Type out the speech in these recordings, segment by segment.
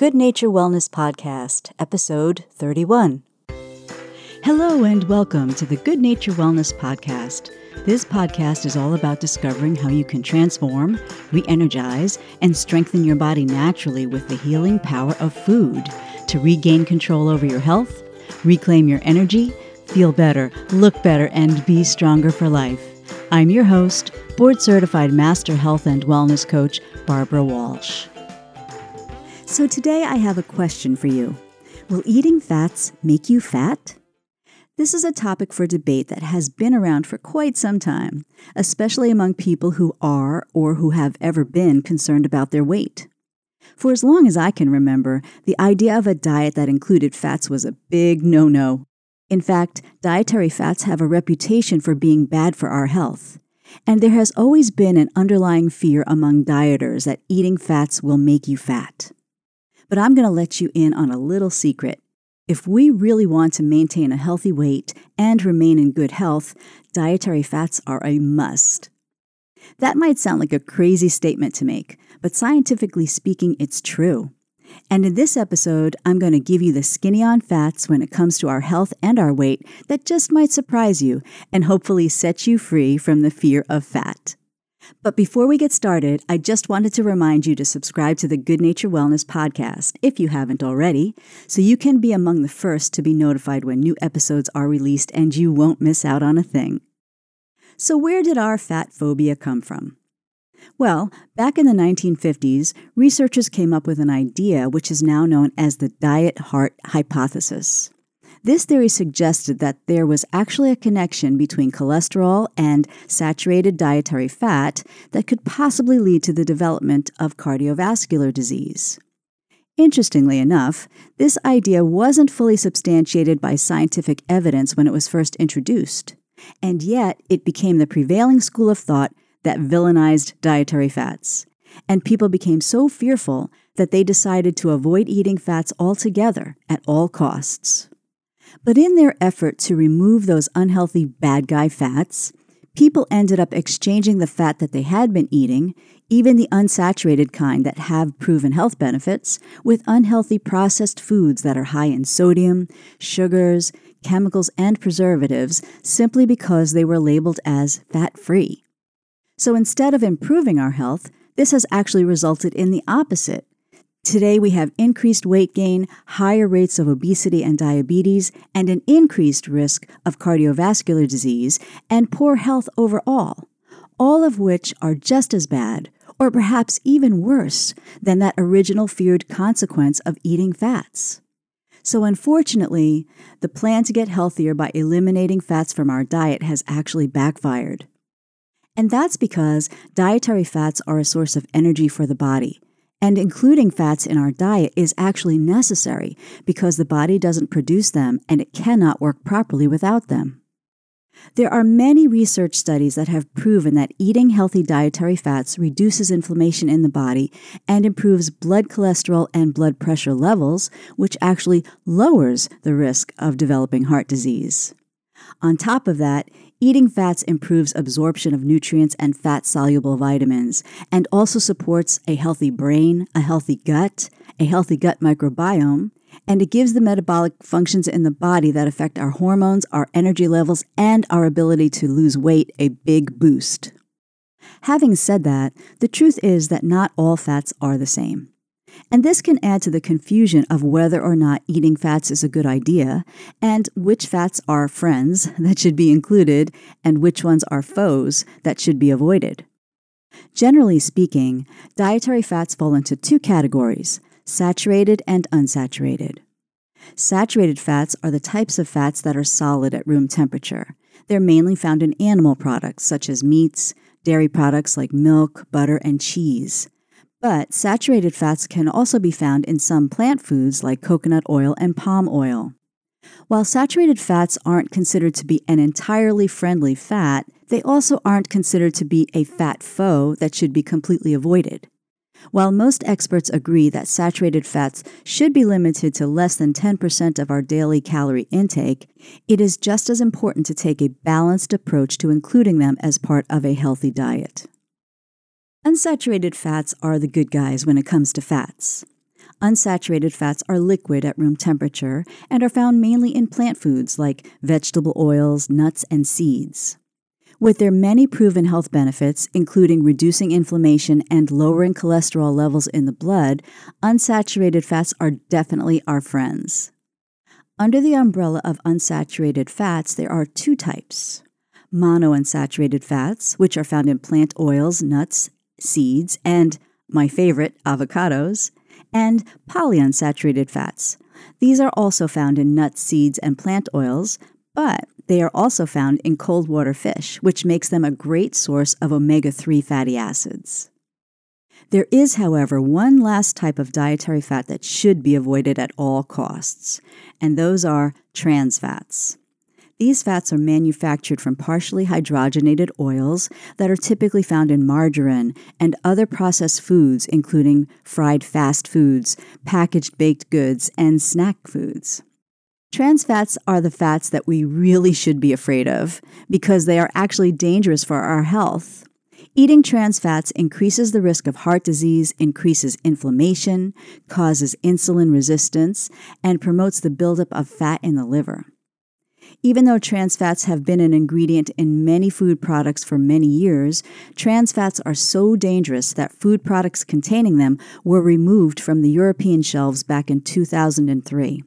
Good Nature Wellness Podcast, episode 31. Hello, and welcome to the Good Nature Wellness Podcast. This podcast is all about discovering how you can transform, re energize, and strengthen your body naturally with the healing power of food to regain control over your health, reclaim your energy, feel better, look better, and be stronger for life. I'm your host, board certified master health and wellness coach, Barbara Walsh. So today I have a question for you. Will eating fats make you fat? This is a topic for debate that has been around for quite some time, especially among people who are or who have ever been concerned about their weight. For as long as I can remember, the idea of a diet that included fats was a big no no. In fact, dietary fats have a reputation for being bad for our health. And there has always been an underlying fear among dieters that eating fats will make you fat. But I'm going to let you in on a little secret. If we really want to maintain a healthy weight and remain in good health, dietary fats are a must. That might sound like a crazy statement to make, but scientifically speaking, it's true. And in this episode, I'm going to give you the skinny on fats when it comes to our health and our weight that just might surprise you and hopefully set you free from the fear of fat. But before we get started, I just wanted to remind you to subscribe to the Good Nature Wellness podcast if you haven't already, so you can be among the first to be notified when new episodes are released and you won't miss out on a thing. So, where did our fat phobia come from? Well, back in the 1950s, researchers came up with an idea which is now known as the diet heart hypothesis. This theory suggested that there was actually a connection between cholesterol and saturated dietary fat that could possibly lead to the development of cardiovascular disease. Interestingly enough, this idea wasn't fully substantiated by scientific evidence when it was first introduced, and yet it became the prevailing school of thought that villainized dietary fats. And people became so fearful that they decided to avoid eating fats altogether at all costs. But in their effort to remove those unhealthy bad guy fats, people ended up exchanging the fat that they had been eating, even the unsaturated kind that have proven health benefits, with unhealthy processed foods that are high in sodium, sugars, chemicals, and preservatives simply because they were labeled as fat free. So instead of improving our health, this has actually resulted in the opposite Today, we have increased weight gain, higher rates of obesity and diabetes, and an increased risk of cardiovascular disease and poor health overall, all of which are just as bad, or perhaps even worse, than that original feared consequence of eating fats. So, unfortunately, the plan to get healthier by eliminating fats from our diet has actually backfired. And that's because dietary fats are a source of energy for the body and including fats in our diet is actually necessary because the body doesn't produce them and it cannot work properly without them. There are many research studies that have proven that eating healthy dietary fats reduces inflammation in the body and improves blood cholesterol and blood pressure levels, which actually lowers the risk of developing heart disease. On top of that, Eating fats improves absorption of nutrients and fat soluble vitamins and also supports a healthy brain, a healthy gut, a healthy gut microbiome, and it gives the metabolic functions in the body that affect our hormones, our energy levels, and our ability to lose weight a big boost. Having said that, the truth is that not all fats are the same. And this can add to the confusion of whether or not eating fats is a good idea, and which fats are friends that should be included, and which ones are foes that should be avoided. Generally speaking, dietary fats fall into two categories saturated and unsaturated. Saturated fats are the types of fats that are solid at room temperature. They're mainly found in animal products such as meats, dairy products like milk, butter, and cheese. But saturated fats can also be found in some plant foods like coconut oil and palm oil. While saturated fats aren't considered to be an entirely friendly fat, they also aren't considered to be a fat foe that should be completely avoided. While most experts agree that saturated fats should be limited to less than 10% of our daily calorie intake, it is just as important to take a balanced approach to including them as part of a healthy diet. Unsaturated fats are the good guys when it comes to fats. Unsaturated fats are liquid at room temperature and are found mainly in plant foods like vegetable oils, nuts, and seeds. With their many proven health benefits, including reducing inflammation and lowering cholesterol levels in the blood, unsaturated fats are definitely our friends. Under the umbrella of unsaturated fats, there are two types monounsaturated fats, which are found in plant oils, nuts, seeds, and my favorite, avocados, and polyunsaturated fats. These are also found in nuts, seeds, and plant oils, but they are also found in cold water fish, which makes them a great source of omega 3 fatty acids. There is, however, one last type of dietary fat that should be avoided at all costs, and those are trans fats. These fats are manufactured from partially hydrogenated oils that are typically found in margarine and other processed foods, including fried fast foods, packaged baked goods, and snack foods. Trans fats are the fats that we really should be afraid of because they are actually dangerous for our health. Eating trans fats increases the risk of heart disease, increases inflammation, causes insulin resistance, and promotes the buildup of fat in the liver. Even though trans fats have been an ingredient in many food products for many years, trans fats are so dangerous that food products containing them were removed from the European shelves back in 2003.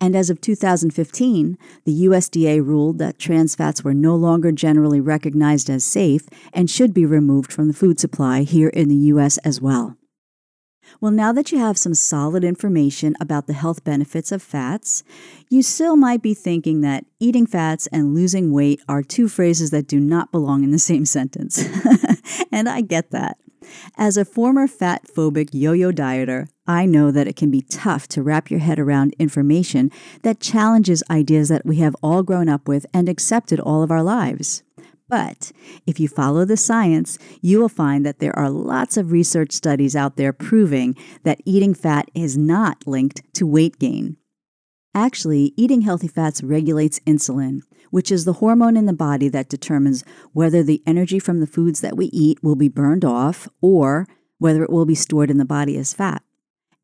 And as of 2015, the USDA ruled that trans fats were no longer generally recognized as safe and should be removed from the food supply here in the US as well. Well, now that you have some solid information about the health benefits of fats, you still might be thinking that eating fats and losing weight are two phrases that do not belong in the same sentence. and I get that. As a former fat phobic yo yo dieter, I know that it can be tough to wrap your head around information that challenges ideas that we have all grown up with and accepted all of our lives. But if you follow the science, you will find that there are lots of research studies out there proving that eating fat is not linked to weight gain. Actually, eating healthy fats regulates insulin, which is the hormone in the body that determines whether the energy from the foods that we eat will be burned off or whether it will be stored in the body as fat.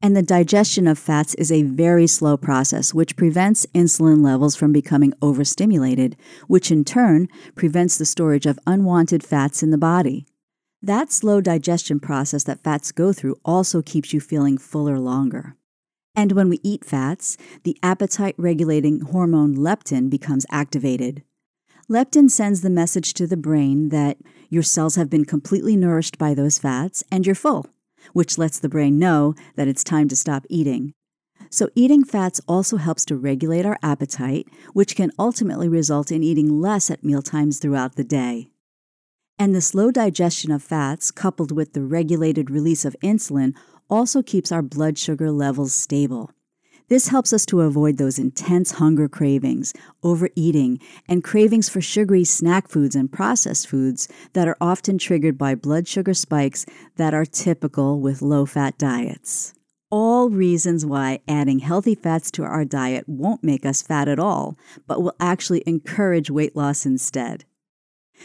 And the digestion of fats is a very slow process, which prevents insulin levels from becoming overstimulated, which in turn prevents the storage of unwanted fats in the body. That slow digestion process that fats go through also keeps you feeling fuller longer. And when we eat fats, the appetite regulating hormone leptin becomes activated. Leptin sends the message to the brain that your cells have been completely nourished by those fats and you're full which lets the brain know that it's time to stop eating. So, eating fats also helps to regulate our appetite, which can ultimately result in eating less at mealtimes throughout the day. And the slow digestion of fats, coupled with the regulated release of insulin, also keeps our blood sugar levels stable. This helps us to avoid those intense hunger cravings, overeating, and cravings for sugary snack foods and processed foods that are often triggered by blood sugar spikes that are typical with low fat diets. All reasons why adding healthy fats to our diet won't make us fat at all, but will actually encourage weight loss instead.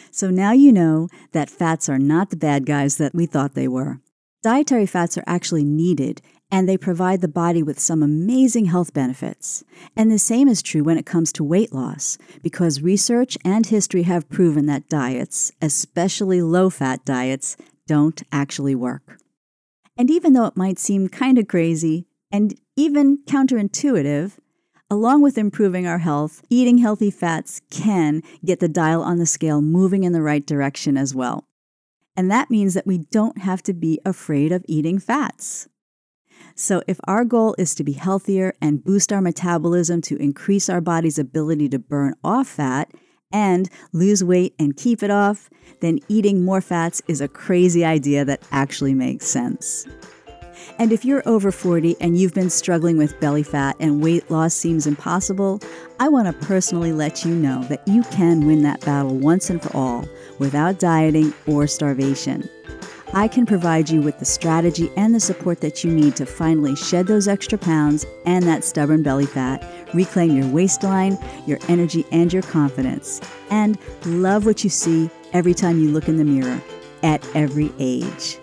So now you know that fats are not the bad guys that we thought they were. Dietary fats are actually needed and they provide the body with some amazing health benefits. And the same is true when it comes to weight loss, because research and history have proven that diets, especially low fat diets, don't actually work. And even though it might seem kind of crazy and even counterintuitive, along with improving our health, eating healthy fats can get the dial on the scale moving in the right direction as well. And that means that we don't have to be afraid of eating fats. So, if our goal is to be healthier and boost our metabolism to increase our body's ability to burn off fat and lose weight and keep it off, then eating more fats is a crazy idea that actually makes sense. And if you're over 40 and you've been struggling with belly fat and weight loss seems impossible, I want to personally let you know that you can win that battle once and for all without dieting or starvation. I can provide you with the strategy and the support that you need to finally shed those extra pounds and that stubborn belly fat, reclaim your waistline, your energy, and your confidence, and love what you see every time you look in the mirror at every age.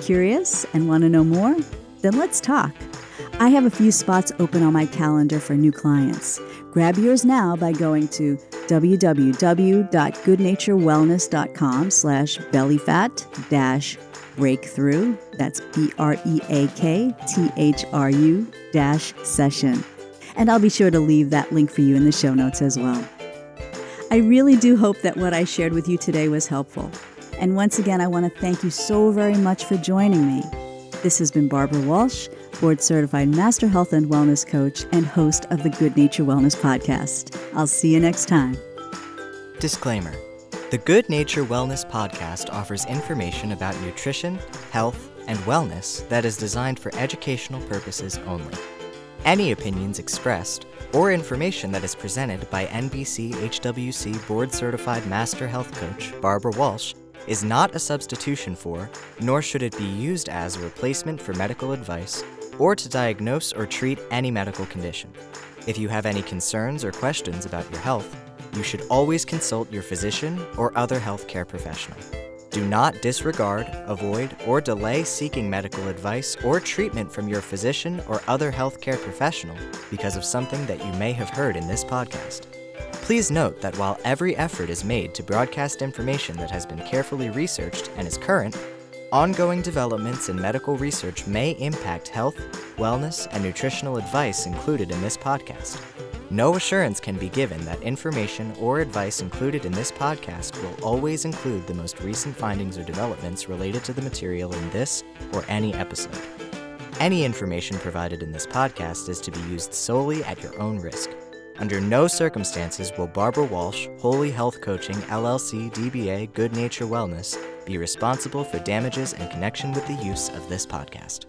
Curious and want to know more? Then let's talk. I have a few spots open on my calendar for new clients. Grab yours now by going to www.goodnaturewellness.com slash bellyfat dash breakthrough. That's B-R-E-A-K-T-H-R-U dash session. And I'll be sure to leave that link for you in the show notes as well. I really do hope that what I shared with you today was helpful. And once again, I want to thank you so very much for joining me. This has been Barbara Walsh board certified master health and wellness coach and host of the Good Nature Wellness podcast. I'll see you next time. Disclaimer The Good Nature Wellness podcast offers information about nutrition, health, and wellness that is designed for educational purposes only. Any opinions expressed or information that is presented by NBC HWC board certified master health coach Barbara Walsh is not a substitution for, nor should it be used as a replacement for medical advice or to diagnose or treat any medical condition. If you have any concerns or questions about your health, you should always consult your physician or other healthcare professional. Do not disregard, avoid, or delay seeking medical advice or treatment from your physician or other healthcare professional because of something that you may have heard in this podcast. Please note that while every effort is made to broadcast information that has been carefully researched and is current, Ongoing developments in medical research may impact health, wellness, and nutritional advice included in this podcast. No assurance can be given that information or advice included in this podcast will always include the most recent findings or developments related to the material in this or any episode. Any information provided in this podcast is to be used solely at your own risk. Under no circumstances will Barbara Walsh, Holy Health Coaching, LLC, DBA, Good Nature Wellness, be responsible for damages in connection with the use of this podcast.